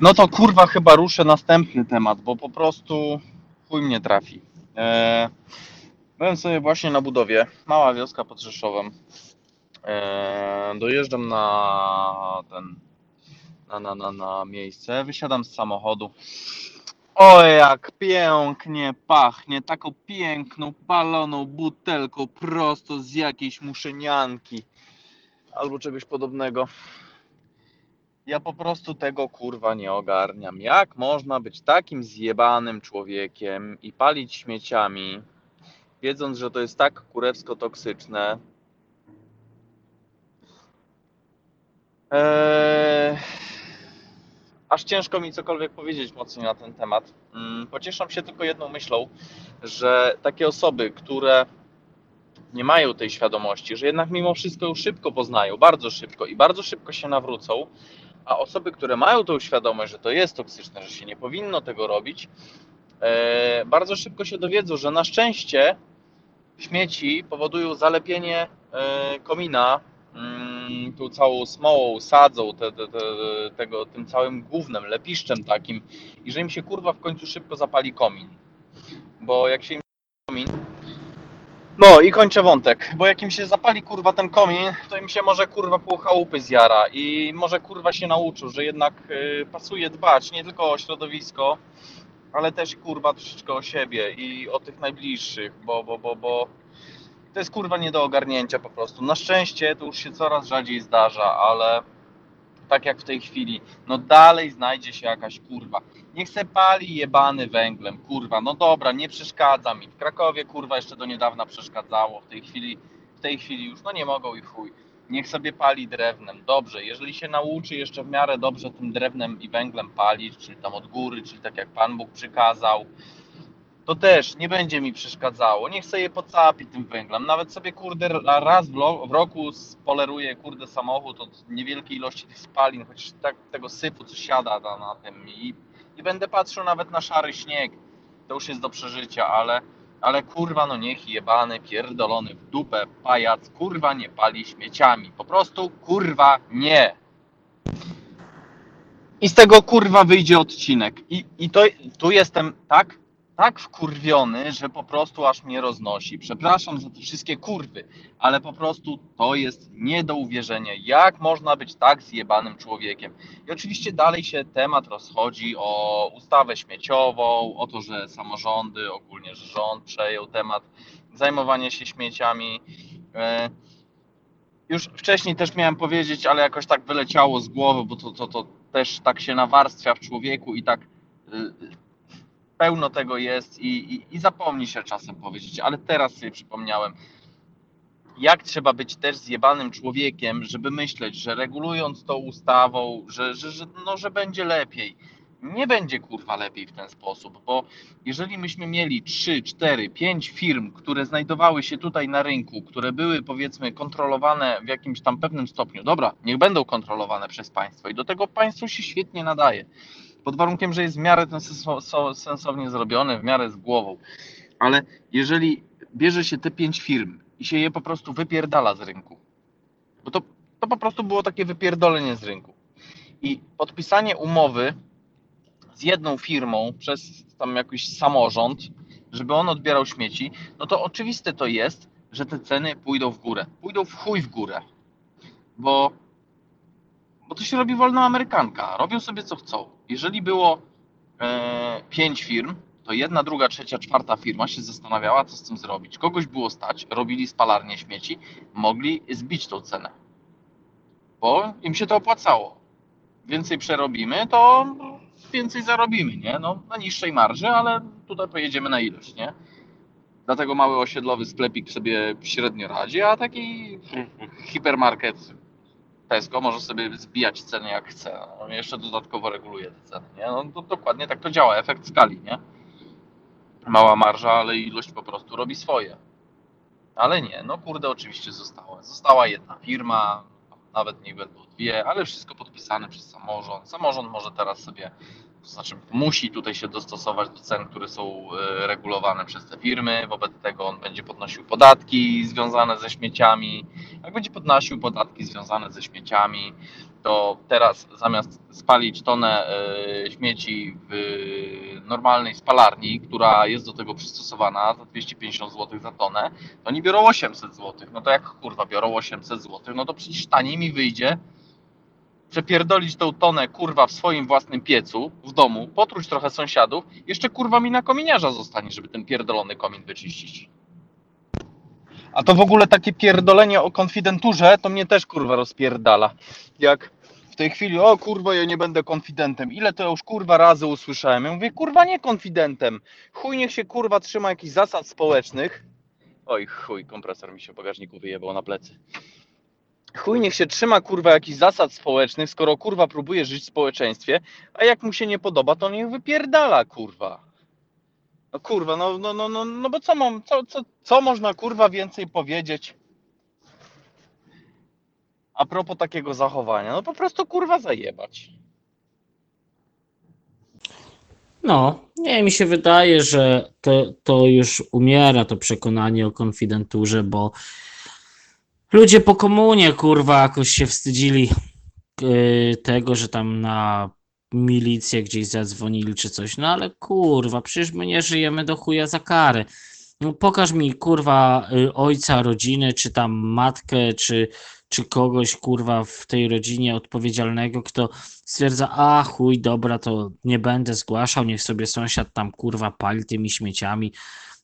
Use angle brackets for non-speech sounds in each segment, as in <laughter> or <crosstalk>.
No to kurwa chyba ruszę następny temat, bo po prostu chuj mnie trafi. Eee, byłem sobie właśnie na budowie, mała wioska pod Rzeszowem. Eee, dojeżdżam na ten, na, na, na, na miejsce, wysiadam z samochodu. O jak pięknie pachnie, taką piękną, paloną butelką prosto z jakiejś muszenianki albo czegoś podobnego. Ja po prostu tego kurwa nie ogarniam. Jak można być takim zjebanym człowiekiem i palić śmieciami, wiedząc, że to jest tak kurewsko toksyczne? Eee, aż ciężko mi cokolwiek powiedzieć mocniej na ten temat. Mm, Pocieszam się tylko jedną myślą, że takie osoby, które nie mają tej świadomości, że jednak mimo wszystko ją szybko poznają, bardzo szybko i bardzo szybko się nawrócą, a osoby, które mają tą świadomość, że to jest toksyczne, że się nie powinno tego robić, e, bardzo szybko się dowiedzą, że na szczęście śmieci powodują zalepienie e, komina mm, tą całą smołą, sadzą, te, te, te, tego, tym całym głównym lepiszczem takim i że im się kurwa w końcu szybko zapali komin. Bo jak się im komin, no i kończę wątek, bo jak im się zapali kurwa ten komin, to im się może kurwa pół chałupy zjara i może kurwa się nauczył, że jednak y, pasuje dbać nie tylko o środowisko, ale też kurwa troszeczkę o siebie i o tych najbliższych, bo, bo, bo, bo to jest kurwa nie do ogarnięcia po prostu. Na szczęście to już się coraz rzadziej zdarza, ale tak jak w tej chwili, no dalej znajdzie się jakaś kurwa. Niech se pali jebany węglem, kurwa. No dobra, nie przeszkadza mi. W Krakowie kurwa jeszcze do niedawna przeszkadzało. W tej chwili, w tej chwili już no nie mogą i chuj. Niech sobie pali drewnem. Dobrze, jeżeli się nauczy jeszcze w miarę dobrze tym drewnem i węglem palić, czyli tam od góry, czyli tak jak Pan Bóg przykazał, to też nie będzie mi przeszkadzało. Niech sobie pocapi tym węglem. Nawet sobie kurde raz w, roku spoleruje kurde samochód od niewielkiej ilości tych spalin, chociaż tak, tego sypu co siada na, na tym i, i będę patrzył nawet na szary śnieg. To już jest do przeżycia, ale ale kurwa no niech jebany, pierdolony w dupę pajac kurwa nie pali śmieciami. Po prostu kurwa nie. I z tego kurwa wyjdzie odcinek. I, i to, tu jestem tak, tak wkurwiony, że po prostu aż mnie roznosi. Przepraszam za te wszystkie kurwy, ale po prostu to jest nie do uwierzenia. Jak można być tak zjebanym człowiekiem? I oczywiście dalej się temat rozchodzi o ustawę śmieciową, o to, że samorządy, ogólnie, że rząd przejął temat zajmowania się śmieciami. E, Już wcześniej też miałem powiedzieć, ale jakoś tak wyleciało z głowy, bo to, to, to też tak się nawarstwia w człowieku i tak y, pełno tego jest i, i, i zapomni się czasem powiedzieć, ale teraz sobie przypomniałem, jak trzeba być też zjebanym człowiekiem, żeby myśleć, że regulując tą ustawą, że, że, że, no, że będzie lepiej. Nie będzie kurwa lepiej w ten sposób, bo jeżeli myśmy mieli 3, 4, 5 firm, które znajdowały się tutaj na rynku, które były powiedzmy kontrolowane w jakimś tam pewnym stopniu, dobra, niech będą kontrolowane przez państwo i do tego państwo się świetnie nadaje pod warunkiem, że jest w miarę ten senso- so- sensownie zrobiony, w miarę z głową. Ale jeżeli bierze się te pięć firm i się je po prostu wypierdala z rynku, bo to, to po prostu było takie wypierdolenie z rynku. I podpisanie umowy z jedną firmą przez tam jakiś samorząd, żeby on odbierał śmieci, no to oczywiste to jest, że te ceny pójdą w górę. Pójdą w chuj w górę. Bo bo to się robi wolna amerykanka. Robią sobie co chcą. Jeżeli było e, pięć firm, to jedna, druga, trzecia, czwarta firma się zastanawiała, co z tym zrobić. Kogoś było stać, robili spalarnię śmieci, mogli zbić tą cenę. Bo im się to opłacało. Więcej przerobimy, to więcej zarobimy, nie? No, na niższej marży, ale tutaj pojedziemy na ilość, nie? Dlatego mały osiedlowy sklepik sobie średnio radzi, a taki <laughs> hipermarket Tesco może sobie zbijać ceny jak chce. No, jeszcze dodatkowo reguluje te ceny, nie? No to dokładnie tak to działa, efekt skali, nie? Mała marża, ale ilość po prostu robi swoje. Ale nie, no kurde, oczywiście została. Została jedna firma, nawet nie będą dwie, ale wszystko podpisane przez samorząd. Samorząd może teraz sobie, to znaczy musi tutaj się dostosować do cen, które są e, regulowane przez te firmy. Wobec tego on będzie podnosił podatki związane ze śmieciami. Jak będzie podnosił podatki związane ze śmieciami, to teraz zamiast spalić tonę e, śmieci w normalnej spalarni, która jest do tego przystosowana za 250 zł za tonę, to oni biorą 800 zł. No to jak kurwa biorą 800 zł, no to przecież taniej mi wyjdzie przepierdolić tą tonę kurwa w swoim własnym piecu w domu, potruć trochę sąsiadów, jeszcze kurwa mi na kominiarza zostanie, żeby ten pierdolony komin wyczyścić. A to w ogóle takie pierdolenie o konfidenturze, to mnie też kurwa rozpierdala. Jak w tej chwili, o kurwa, ja nie będę konfidentem. Ile to już kurwa razy usłyszałem? Ja mówię, kurwa, nie konfidentem. Chuj niech się kurwa trzyma jakichś zasad społecznych. Oj, chuj, kompresor mi się w bagażniku wyjebał na plecy. Chuj niech się trzyma kurwa jakichś zasad społecznych, skoro kurwa próbuje żyć w społeczeństwie, a jak mu się nie podoba, to niech wypierdala kurwa. No kurwa, no, no, no, no, no bo co mam, co, co, co można kurwa więcej powiedzieć? A propos takiego zachowania, no po prostu kurwa zajebać. No, nie, mi się wydaje, że to, to już umiera to przekonanie o konfidenturze, bo ludzie po komunie, kurwa, jakoś się wstydzili yy, tego, że tam na milicję gdzieś zadzwonili czy coś. No ale kurwa, przecież my nie żyjemy do chuja za karę. No, pokaż mi, kurwa, y, ojca rodziny, czy tam matkę, czy, czy kogoś, kurwa, w tej rodzinie odpowiedzialnego, kto stwierdza, a chuj, dobra, to nie będę zgłaszał, niech sobie sąsiad tam, kurwa, pali tymi śmieciami,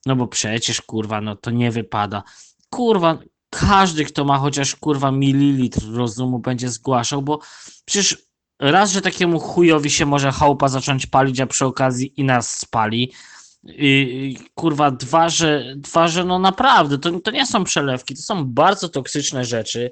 no bo przecież, kurwa, no to nie wypada. Kurwa, każdy, kto ma chociaż, kurwa, mililitr rozumu będzie zgłaszał, bo przecież raz, że takiemu chujowi się może chałupa zacząć palić, a przy okazji i nas spali, i, kurwa, dwa, że, dwa, że no naprawdę, to, to nie są przelewki, to są bardzo toksyczne rzeczy.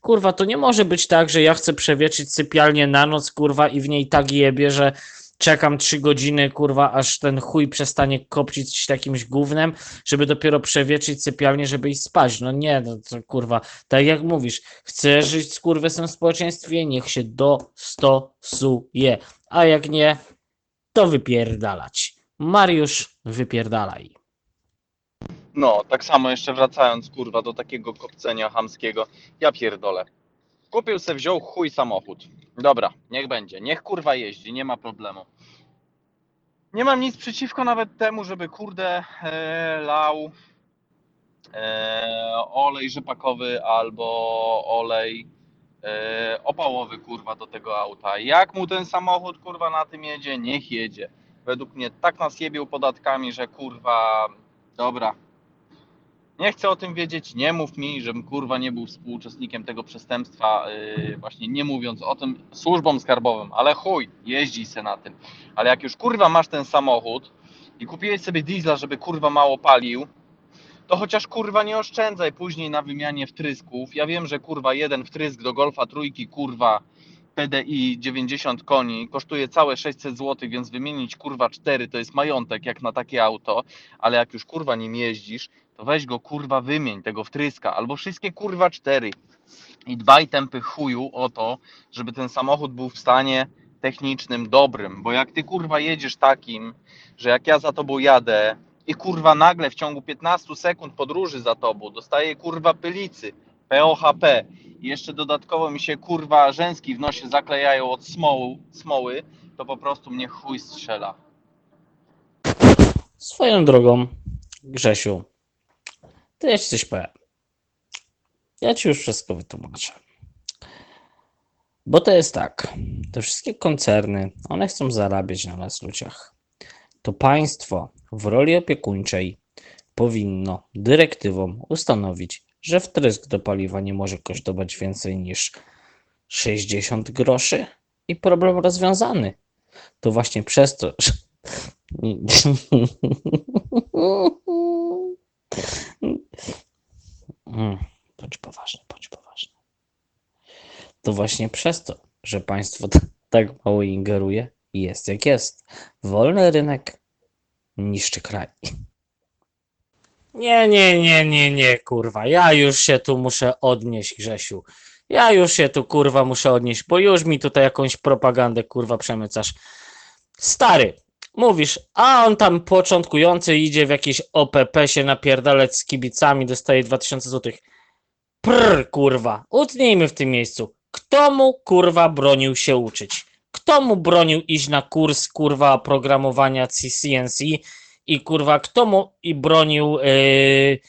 Kurwa, to nie może być tak, że ja chcę przewietrzyć sypialnię na noc, kurwa, i w niej tak jebie, że czekam trzy godziny, kurwa, aż ten chuj przestanie kopcić jakimś gównem, żeby dopiero przewietrzyć sypialnię, żeby iść spać. No nie, no to kurwa, tak jak mówisz, chcę żyć z kurwesem w społeczeństwie, niech się dostosuje, a jak nie, to wypierdalać. Mariusz, wypierdalaj. No, tak samo jeszcze wracając, kurwa, do takiego kopcenia chamskiego. Ja pierdolę. Kupił se, wziął chuj samochód. Dobra, niech będzie. Niech kurwa jeździ, nie ma problemu. Nie mam nic przeciwko nawet temu, żeby kurde e, lał e, olej rzepakowy albo olej e, opałowy kurwa do tego auta. Jak mu ten samochód kurwa na tym jedzie, niech jedzie. Według mnie tak nas jebił podatkami, że kurwa dobra. Nie chcę o tym wiedzieć, nie mów mi, żebym kurwa nie był współuczestnikiem tego przestępstwa, yy, właśnie nie mówiąc o tym służbom skarbowym, ale chuj, jeździ se na tym. Ale jak już kurwa masz ten samochód i kupiłeś sobie diesla, żeby kurwa mało palił, to chociaż kurwa nie oszczędzaj później na wymianie wtrysków. Ja wiem, że kurwa jeden wtrysk do Golfa trójki kurwa PDI 90 koni kosztuje całe 600 zł, więc wymienić kurwa 4 to jest majątek jak na takie auto, ale jak już kurwa nim jeździsz, to weź go kurwa wymień tego wtryska albo wszystkie kurwa 4 i dbaj tępy chuju o to, żeby ten samochód był w stanie technicznym dobrym, bo jak ty kurwa jedziesz takim, że jak ja za tobą jadę i kurwa nagle w ciągu 15 sekund podróży za tobą dostaję kurwa pylicy, POHP i jeszcze dodatkowo mi się kurwa rzęski w nosie zaklejają od smołu, smoły, to po prostu mnie chuj strzela. Swoją drogą, Grzesiu, to ja ci coś powiem. Ja ci już wszystko wytłumaczę. Bo to jest tak, te wszystkie koncerny, one chcą zarabiać na nas ludziach. To państwo w roli opiekuńczej powinno dyrektywą ustanowić, że wtrysk do paliwa nie może kosztować więcej niż 60 groszy i problem rozwiązany. To właśnie przez to, że... <laughs> Mm, Bądź poważny, bądź poważny. To właśnie przez to, że państwo tak mało ingeruje, jest jak jest. Wolny rynek niszczy kraj. Nie, nie, nie, nie, nie, kurwa. Ja już się tu muszę odnieść, Grzesiu. Ja już się tu, kurwa, muszę odnieść, bo już mi tutaj jakąś propagandę, kurwa, przemycasz. Stary, mówisz, a on tam początkujący idzie w jakieś OPP się napierdalać z kibicami, dostaje 2000 zł. Prr, kurwa, utnijmy w tym miejscu. Kto mu kurwa bronił się uczyć? Kto mu bronił iść na kurs kurwa programowania CNC i kurwa kto mu i bronił yy,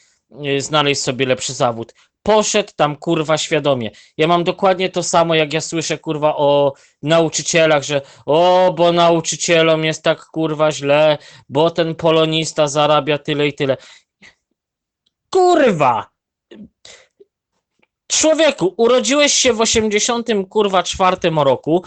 yy, znaleźć sobie lepszy zawód? Poszedł tam kurwa świadomie. Ja mam dokładnie to samo, jak ja słyszę kurwa o nauczycielach, że o, bo nauczycielom jest tak kurwa źle, bo ten polonista zarabia tyle i tyle. Kurwa! Człowieku, urodziłeś się w 80 kurwa czwartym roku,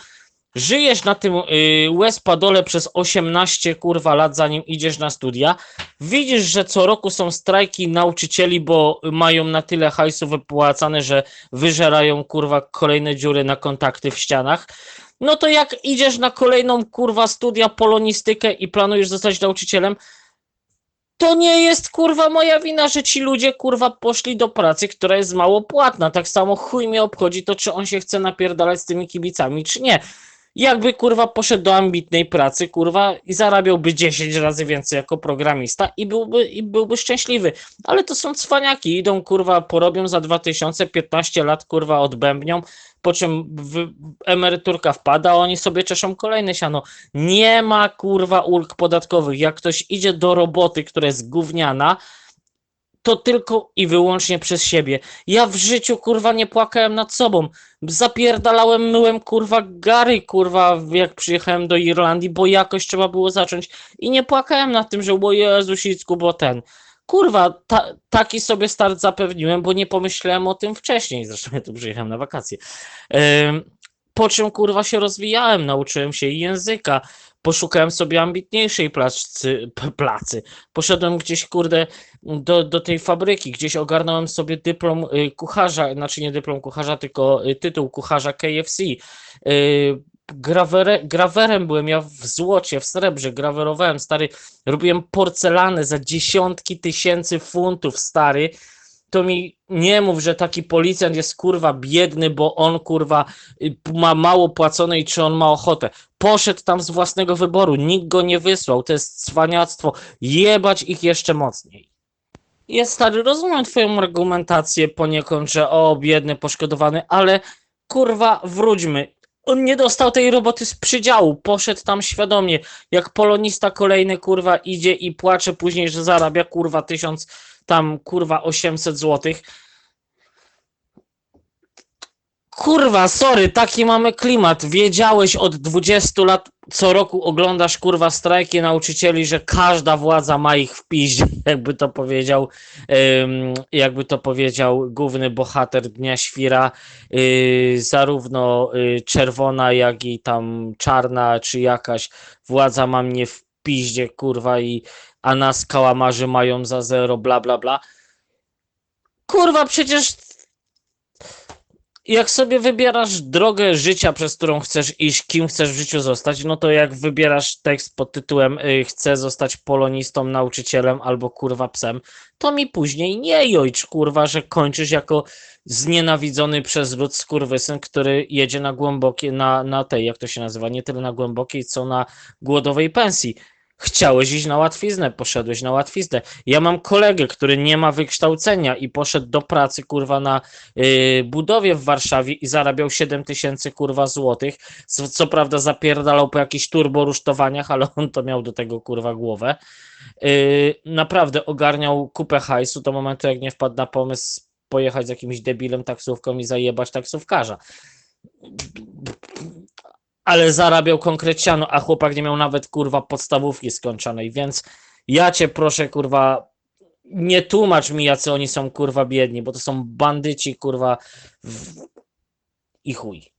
żyjesz na tym y, łez-padole przez 18 kurwa lat, zanim idziesz na studia, widzisz, że co roku są strajki nauczycieli, bo mają na tyle hajsu wypłacane, że wyżerają kurwa kolejne dziury na kontakty w ścianach, no to jak idziesz na kolejną kurwa studia polonistykę i planujesz zostać nauczycielem, to nie jest kurwa moja wina, że ci ludzie kurwa poszli do pracy, która jest mało płatna. Tak samo chuj mnie obchodzi to, czy on się chce napierdalać z tymi kibicami, czy nie. Jakby kurwa poszedł do ambitnej pracy, kurwa, i zarabiałby 10 razy więcej jako programista i byłby, i byłby szczęśliwy. Ale to są cwaniaki, idą kurwa, porobią za 2015 lat, kurwa, odbębnią, po czym emeryturka wpada, a oni sobie czeszą kolejne siano. Nie ma kurwa ulg podatkowych. Jak ktoś idzie do roboty, która jest gówniana, to tylko i wyłącznie przez siebie. Ja w życiu kurwa nie płakałem nad sobą. Zapierdalałem, myłem kurwa gary kurwa jak przyjechałem do Irlandii, bo jakoś trzeba było zacząć i nie płakałem nad tym, że o Jezu Sicku, bo ten. Kurwa, ta, taki sobie start zapewniłem, bo nie pomyślałem o tym wcześniej. Zresztą ja tu przyjechałem na wakacje. Ym, po czym kurwa się rozwijałem, nauczyłem się języka, poszukałem sobie ambitniejszej placy, placy. Poszedłem gdzieś, kurde, do, do tej fabryki, gdzieś ogarnąłem sobie dyplom y, kucharza, znaczy nie dyplom kucharza, tylko y, tytuł kucharza KFC. Y, Grawere, grawerem byłem ja w złocie, w srebrze, grawerowałem, stary, robiłem porcelanę za dziesiątki tysięcy funtów, stary, to mi nie mów, że taki policjant jest kurwa biedny, bo on kurwa y, ma mało płacone i czy on ma ochotę. Poszedł tam z własnego wyboru, nikt go nie wysłał, to jest cwaniactwo, jebać ich jeszcze mocniej. Jest stary, rozumiem twoją argumentację poniekąd, że o, biedny, poszkodowany, ale kurwa, wróćmy. On nie dostał tej roboty z przydziału, poszedł tam świadomie, jak polonista kolejny kurwa idzie i płacze później, że zarabia kurwa tysiąc tam kurwa 800 złotych. Kurwa, sorry, taki mamy klimat. Wiedziałeś od 20 lat, co roku oglądasz kurwa strajki nauczycieli, że każda władza ma ich w piździe, <laughs> jakby to powiedział, jakby to powiedział główny bohater Dnia Świra, yy, zarówno yy, czerwona, jak i tam czarna, czy jakaś władza ma mnie w piździe, kurwa, i a nas kałamarzy mają za zero, bla bla bla. Kurwa, przecież jak sobie wybierasz drogę życia, przez którą chcesz iść, kim chcesz w życiu zostać, no to jak wybierasz tekst pod tytułem y, chcę zostać polonistą, nauczycielem albo kurwa psem, to mi później nie jojcz kurwa, że kończysz jako znienawidzony przez lud skurwysyn, który jedzie na głębokie, na, na tej, jak to się nazywa, nie tyle na głębokiej, co na głodowej pensji. Chciałeś iść na łatwiznę, poszedłeś na łatwiznę. Ja mam kolegę, który nie ma wykształcenia i poszedł do pracy, kurwa, na yy, budowie w Warszawie i zarabiał 7 tysięcy, kurwa, złotych. Co, co prawda zapierdalał po jakichś turborusztowaniach, ale on to miał do tego, kurwa, głowę. Yy, naprawdę ogarniał kupę hajsu do momentu, jak nie wpadł na pomysł pojechać z jakimś debilem taksówką i zajebać taksówkarza ale zarabiał konkreciano, a chłopak nie miał nawet kurwa podstawówki skończonej, więc ja cię proszę kurwa nie tłumacz mi jacy oni są kurwa biedni, bo to są bandyci kurwa w... i chuj.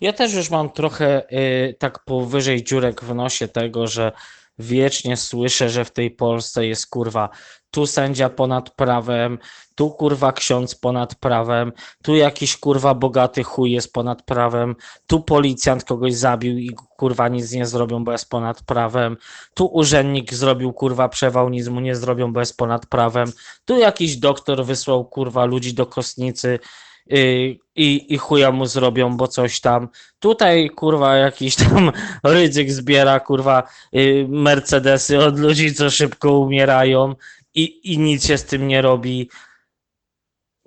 Ja też już mam trochę y, tak powyżej dziurek w nosie tego, że wiecznie słyszę, że w tej Polsce jest kurwa tu sędzia ponad prawem, tu kurwa ksiądz ponad prawem, tu jakiś kurwa bogaty chuj jest ponad prawem, tu policjant kogoś zabił i kurwa nic nie zrobią, bo jest ponad prawem, tu urzędnik zrobił kurwa przewał, nic mu nie zrobią, bo jest ponad prawem, tu jakiś doktor wysłał kurwa ludzi do kostnicy yy, i, i chuja mu zrobią, bo coś tam. Tutaj kurwa jakiś tam <laughs> rydzyk zbiera kurwa yy, Mercedesy od ludzi, co szybko umierają i, i nic się z tym nie robi.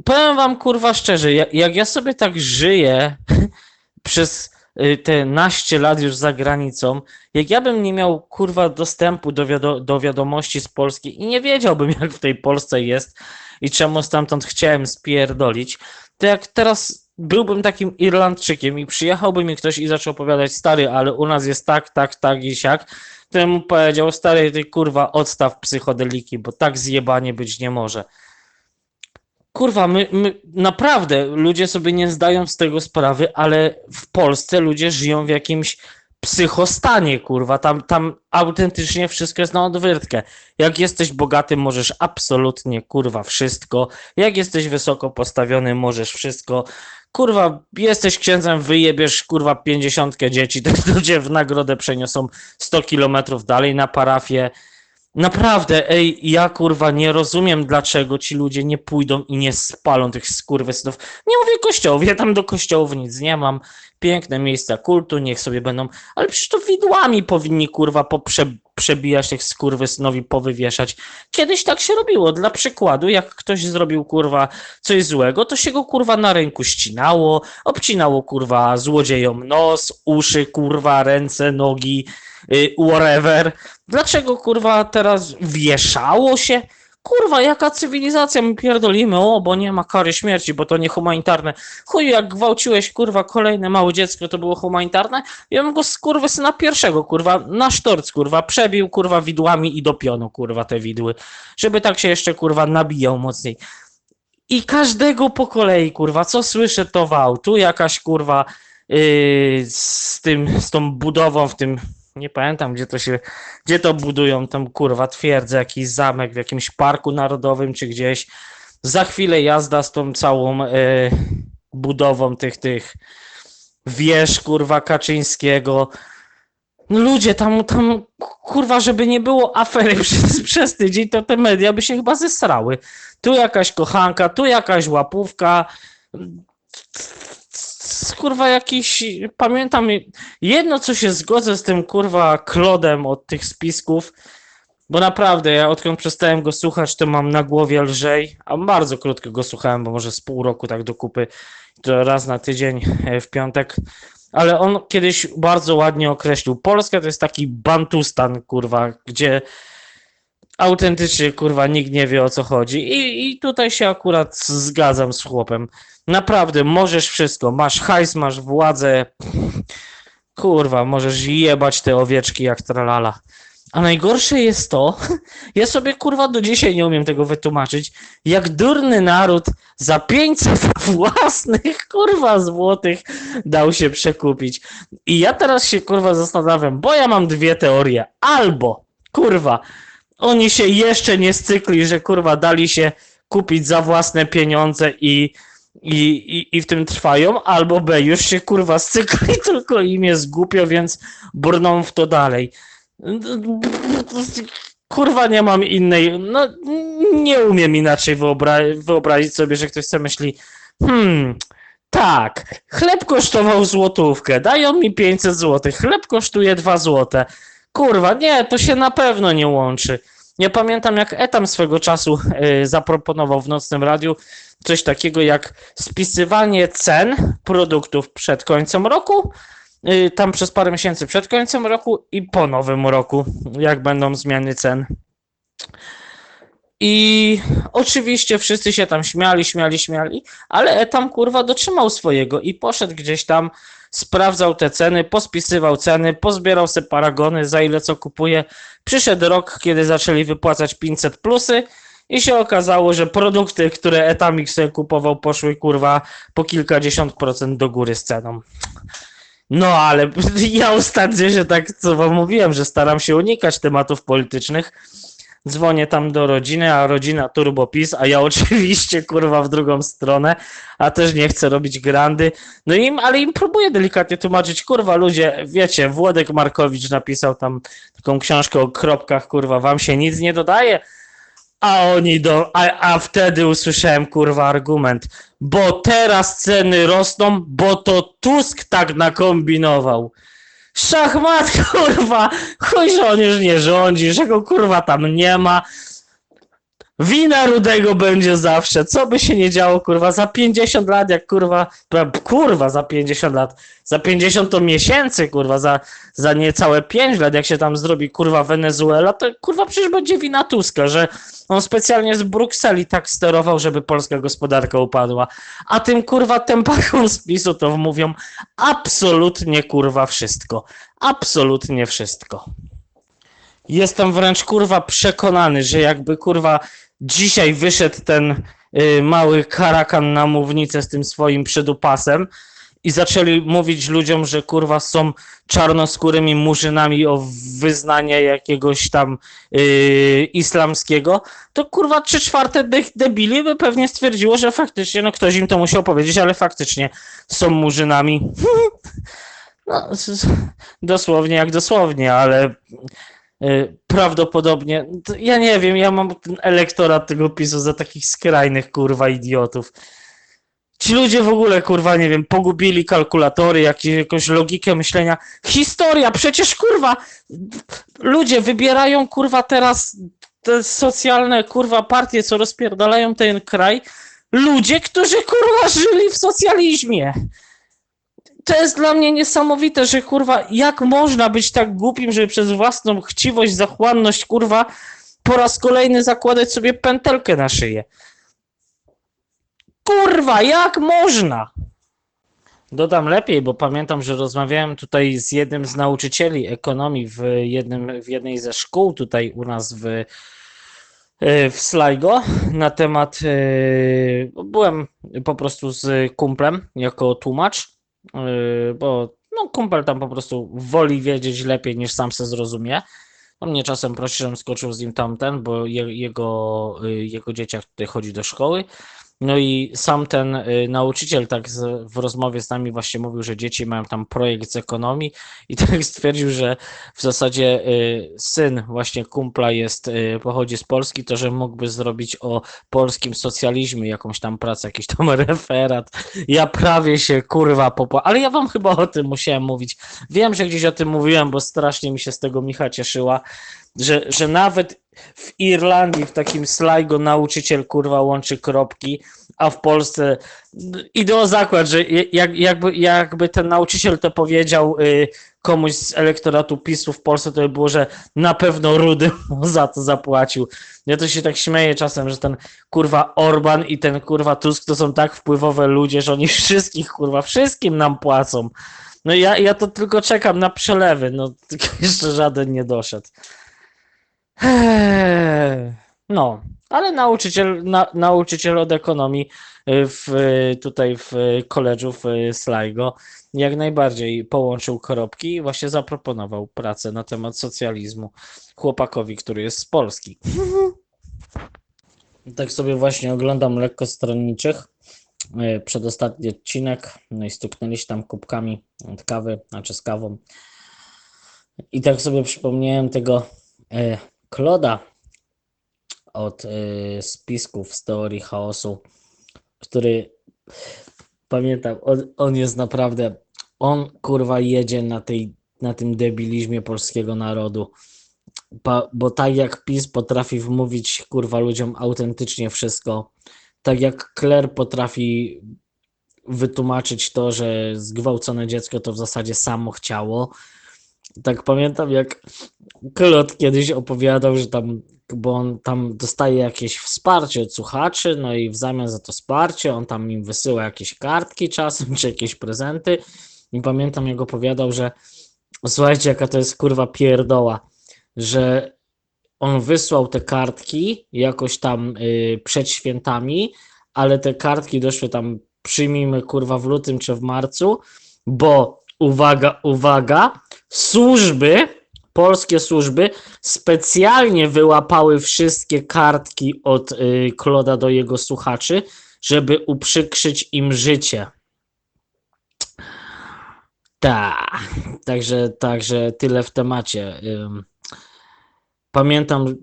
powiem wam kurwa szczerze, jak, jak ja sobie tak żyję <laughs> przez y, te naście lat już za granicą, jak ja bym nie miał kurwa dostępu do, wiado do wiadomości z Polski i nie wiedziałbym <laughs> jak w tej Polsce jest i czemu stamtąd chciałem spierdolić, to jak teraz byłbym takim Irlandczykiem i przyjechałby mi ktoś i zaczął opowiadać, stary, ale u nas jest tak, tak, tak i siak, to ja mu powiedział, stary, ty kurwa odstaw psychodeliki, bo tak zjebanie być nie może. Kurwa, my, my naprawdę ludzie sobie nie zdają z tego sprawy, ale w Polsce ludzie żyją w jakimś psychostanie, kurwa. Tam, tam autentycznie wszystko jest na odwyrtkę. Jak jesteś bogaty, możesz absolutnie, kurwa, wszystko. Jak jesteś wysoko postawiony, możesz wszystko. Kurwa, jesteś księdzem, wyjebiesz, kurwa, pięćdziesiątkę dzieci, <laughs> to ludzie w nagrodę przeniosą 100 kilometrów dalej na parafię. Naprawdę, ej, ja kurwa nie rozumiem, dlaczego ci ludzie nie pójdą i nie spalą tych skurwysynów. Nie mówię kościołów, ja tam do kościołów nic nie mam. Piękne miejsca kultu, niech sobie będą, ale przecież to widłami powinni kurwa poprze, przebijać tych skurwysynowi, powywieszać. Kiedyś tak się robiło, dla przykładu, jak ktoś zrobił kurwa coś złego, to się go kurwa na ręku ścinało, obcinało kurwa złodziejom nos, uszy, kurwa, ręce, nogi, whatever. Dlaczego kurwa teraz wieszało się? Kurwa, jaka cywilizacja, my pierdolimy, o, bo nie ma kary śmierci, bo to niehumanitarne. Chuj, jak gwałciłeś, kurwa, kolejne małe dziecko, to było humanitarne? Ja bym go z kurwy na pierwszego, kurwa, na sztorc, kurwa, przebił, kurwa, widłami i do pionu, kurwa, te widły. Żeby tak się jeszcze, kurwa, nabijał mocniej. I każdego po kolei, kurwa, co słyszę, to wał. Tu jakaś, kurwa, yy, z tym, z tą budową w tym nie pamiętam gdzie to się, gdzie to budują, tam kurwa twierdzę, jakiś zamek w jakimś parku narodowym czy gdzieś. Za chwilę jazda z tą całą e, budową tych, tych wież kurwa Kaczyńskiego. No ludzie, tam, tam kurwa, żeby nie było afery <laughs> przez, przez tydzień, to te media by się chyba zesrały. Tu jakaś kochanka, tu jakaś łapówka. Kurwa jakiś, pamiętam jedno co się zgodzę z tym kurwa Klodem od tych spisków, bo naprawdę ja odkąd przestałem go słuchać, to mam na głowie lżej, a bardzo krótko go słuchałem, bo może z pół roku tak do kupy, to raz na tydzień e, w piątek, ale on kiedyś bardzo ładnie określił, Polska to jest taki bantustan kurwa, gdzie autentycznie kurwa nikt nie wie o co chodzi i, i tutaj się akurat zgadzam z chłopem. Naprawdę, możesz wszystko. Masz hajs, masz władzę. Kurwa, możesz jebać te owieczki jak tralala. A najgorsze jest to, <laughs> ja sobie kurwa do dzisiaj nie umiem tego wytłumaczyć, jak durny naród za 500 <laughs> własnych kurwa złotych dał się przekupić. I ja teraz się kurwa zastanawiam, bo ja mam dwie teorie. Albo kurwa, oni się jeszcze nie stykli, że kurwa dali się kupić za własne pieniądze i i, i, i w tym trwają, albo B, już się kurwa stykli, <laughs> tylko im jest głupio, więc brną w to dalej. Kurwa nie mam innej, no nie umiem inaczej wyobra- wyobrazić sobie, że ktoś sobie myśli, hmm, tak, chleb kosztował złotówkę, dają mi 500 złotych, chleb kosztuje 2 złote. Kurwa, nie, to się na pewno nie łączy. Ja pamiętam, jak Etam swego czasu y, zaproponował w nocnym radiu coś takiego jak spisywanie cen produktów przed końcem roku, y, tam przez parę miesięcy przed końcem roku i po nowym roku, jak będą zmiany cen. I oczywiście wszyscy się tam śmiali, śmiali, śmiali, ale Etam kurwa dotrzymał swojego i poszedł gdzieś tam, sprawdzał te ceny, pospisywał ceny, pozbierał se paragony, za ile co kupuje. Przyszedł rok, kiedy zaczęli wypłacać 500 plusy i się okazało, że produkty, które Etamik sobie kupował, poszły kurwa po kilkadziesiąt procent do góry z ceną. No ale <laughs> ja ostatnio, że tak co wam mówiłem, że staram się unikać tematów politycznych. Dzwonię tam do rodziny, a rodzina turbopis, a ja <laughs> oczywiście kurwa w drugą stronę, a też nie chcę robić grandy. No im, ale im próbuję delikatnie tłumaczyć, kurwa ludzie, wiecie, Włodek Markowicz napisał tam taką książkę o kropkach, kurwa, wam się nic nie dodaje. A oni do. A, a wtedy usłyszałem kurwa argument. Bo teraz ceny rosną, bo to Tusk tak nakombinował. Szachmat, <laughs> kurwa! Chuj, że on już nie rządzi, że go kurwa tam nie ma. Wina rudego będzie zawsze. Co by się nie działo, kurwa, za 50 lat, jak kurwa, kurwa, za 50 lat, za 50 to miesięcy, kurwa, za, za niecałe 5 lat, jak się tam zrobi, kurwa, Wenezuela, to kurwa przecież będzie wina Tuska, że on specjalnie z Brukseli tak sterował, żeby polska gospodarka upadła. A tym kurwa tempakom z PiSu to mówią absolutnie kurwa wszystko. Absolutnie wszystko. Jestem wręcz kurwa przekonany, że jakby kurwa dzisiaj wyszedł ten y, mały karakan na mównicę z tym swoim przydupasem i zaczęli mówić ludziom, że kurwa są czarnoskórymi murzynami o wyznanie jakiegoś tam y, islamskiego, to kurwa trzy czwarte de- debili by pewnie stwierdziło, że faktycznie, no ktoś im to musiał powiedzieć, ale faktycznie są murzynami. <laughs> No, dosłownie jak dosłownie, ale y, prawdopodobnie, ja nie wiem, ja mam ten elektorat tego PiSu za takich skrajnych kurwa idiotów. Ci ludzie w ogóle, kurwa, nie wiem, pogubili kalkulatory, jakieś, jakąś logikę myślenia. Historia, przecież, kurwa, ludzie wybierają, kurwa, teraz te socjalne, kurwa, partie, co rozpierdalają ten kraj. Ludzie, którzy, kurwa, żyli w socjalizmie. To jest dla mnie niesamowite, że, kurwa, jak można być tak głupim, żeby przez własną chciwość, zachłanność, kurwa, po raz kolejny zakładać sobie pętelkę na szyję. Kurwa, jak można? Dodam lepiej, bo pamiętam, że rozmawiałem tutaj z jednym z nauczycieli ekonomii w, jednym, w jednej ze szkół tutaj u nas w, e, w Sligo na temat. e, Byłem po prostu z kumplem jako tłumacz, e, bo no, kumpel tam po prostu woli wiedzieć lepiej niż sam se zrozumie. On mnie czasem prosi, żebym skoczył z nim tamten, bo je, jego, jego dzieciak tutaj chodzi do szkoły. No i sam ten y, nauczyciel tak w rozmowie z nami właśnie mówił, że dzieci mają tam projekt z ekonomii i <laughs> tak stwierdził, że w zasadzie y, syn właśnie kumpla jest, y, pochodzi z Polski, to że mógłby zrobić o polskim socjalizmie jakąś tam pracę, jakiś tam <laughs> referat. Ja prawie się kurwa popła, ale ja wam chyba o tym musiałem mówić. Wiem, że gdzieś o tym mówiłem, bo strasznie mi się z tego Micha cieszyła, że, że nawet w Irlandii, w takim Sligo nauczyciel kurwa łączy kropki, a w Polsce idę o zakład, że jak, jakby, jakby ten nauczyciel to powiedział y, komuś z elektoratu PiSu w Polsce, to by było, że na pewno Rudy mu <laughs> za to zapłacił. Ja to się tak śmieję czasem, że ten kurwa Orban i ten kurwa Tusk to są tak wpływowe ludzie, że oni <laughs> wszystkich kurwa, wszystkim nam płacą. No ja, ja to tylko czekam na przelewy, no <laughs> jeszcze żaden nie doszedł. No, ale nauczyciel, na, nauczyciel od ekonomii y, w, tutaj w koledżu w Sligo jak najbardziej połączył koropki i właśnie zaproponował pracę na temat socjalizmu chłopakowi, który jest z Polski. <laughs> Tak sobie właśnie oglądam lekko stronniczych. y, Przedostatni odcinek, no i stuknęliście tam kubkami od kawy, znaczy z kawą. I tak sobie przypomniałem tego Kloda od y, spisków z teorii chaosu, który pamiętam, on, on jest naprawdę, on kurwa jedzie na, tej, na tym debilizmie polskiego narodu. Pa, bo tak jak PiS potrafi wmówić kurwa ludziom autentycznie wszystko, tak jak Kler potrafi wytłumaczyć to, że zgwałcone dziecko to w zasadzie samo chciało. Tak pamiętam, jak Klot kiedyś opowiadał, że tam, bo on tam dostaje jakieś wsparcie od słuchaczy, no i w zamian za to wsparcie on tam im wysyła jakieś kartki czasem, <laughs> czy jakieś prezenty. I pamiętam, jak opowiadał, że słuchajcie, jaka to jest kurwa pierdoła, że on wysłał te kartki jakoś tam y, przed świętami, ale te kartki doszły tam, przyjmijmy kurwa w lutym czy w marcu, bo uwaga, uwaga, służby, polskie służby specjalnie wyłapały wszystkie kartki od y, Kloda do jego słuchaczy, żeby uprzykrzyć im życie. Tak, także, także tyle w temacie. Pamiętam,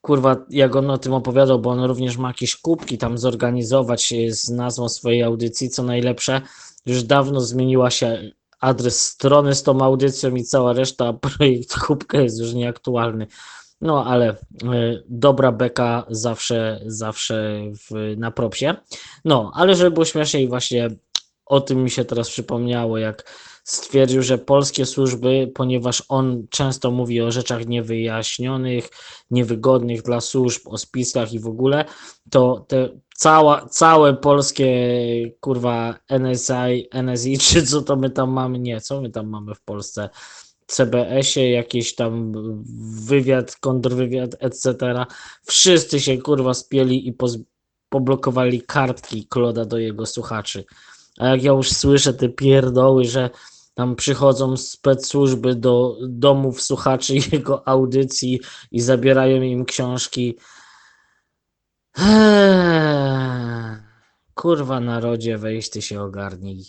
kurwa, jak on o tym opowiadał, bo on również ma jakieś kubki tam zorganizować y, z nazwą swojej audycji, co najlepsze. Już dawno zmieniła się adres strony z tą audycją i cała reszta, <laughs> projekt kubka jest już nieaktualny. No ale e, dobra beka zawsze, zawsze w, na propsie. No, ale żeby było śmieszniej, właśnie o tym mi się teraz przypomniało, jak stwierdził, że polskie służby, ponieważ on często mówi o rzeczach niewyjaśnionych, niewygodnych dla służb, o spiskach i w ogóle, to te cała, całe polskie kurwa NSI, NSI, <laughs> czy co to my tam mamy, nie, co my tam mamy w Polsce, CBS-ie, jakiś tam wywiad, kontrwywiad, etc. Wszyscy się kurwa spieli i poz, poblokowali kartki Kloda do jego słuchaczy. A jak ja już słyszę te pierdoły, że tam przychodzą spec-służby do domów słuchaczy <laughs> jego audycji i zabierają im książki. Eee, kurwa narodzie, weź ty się ogarnij.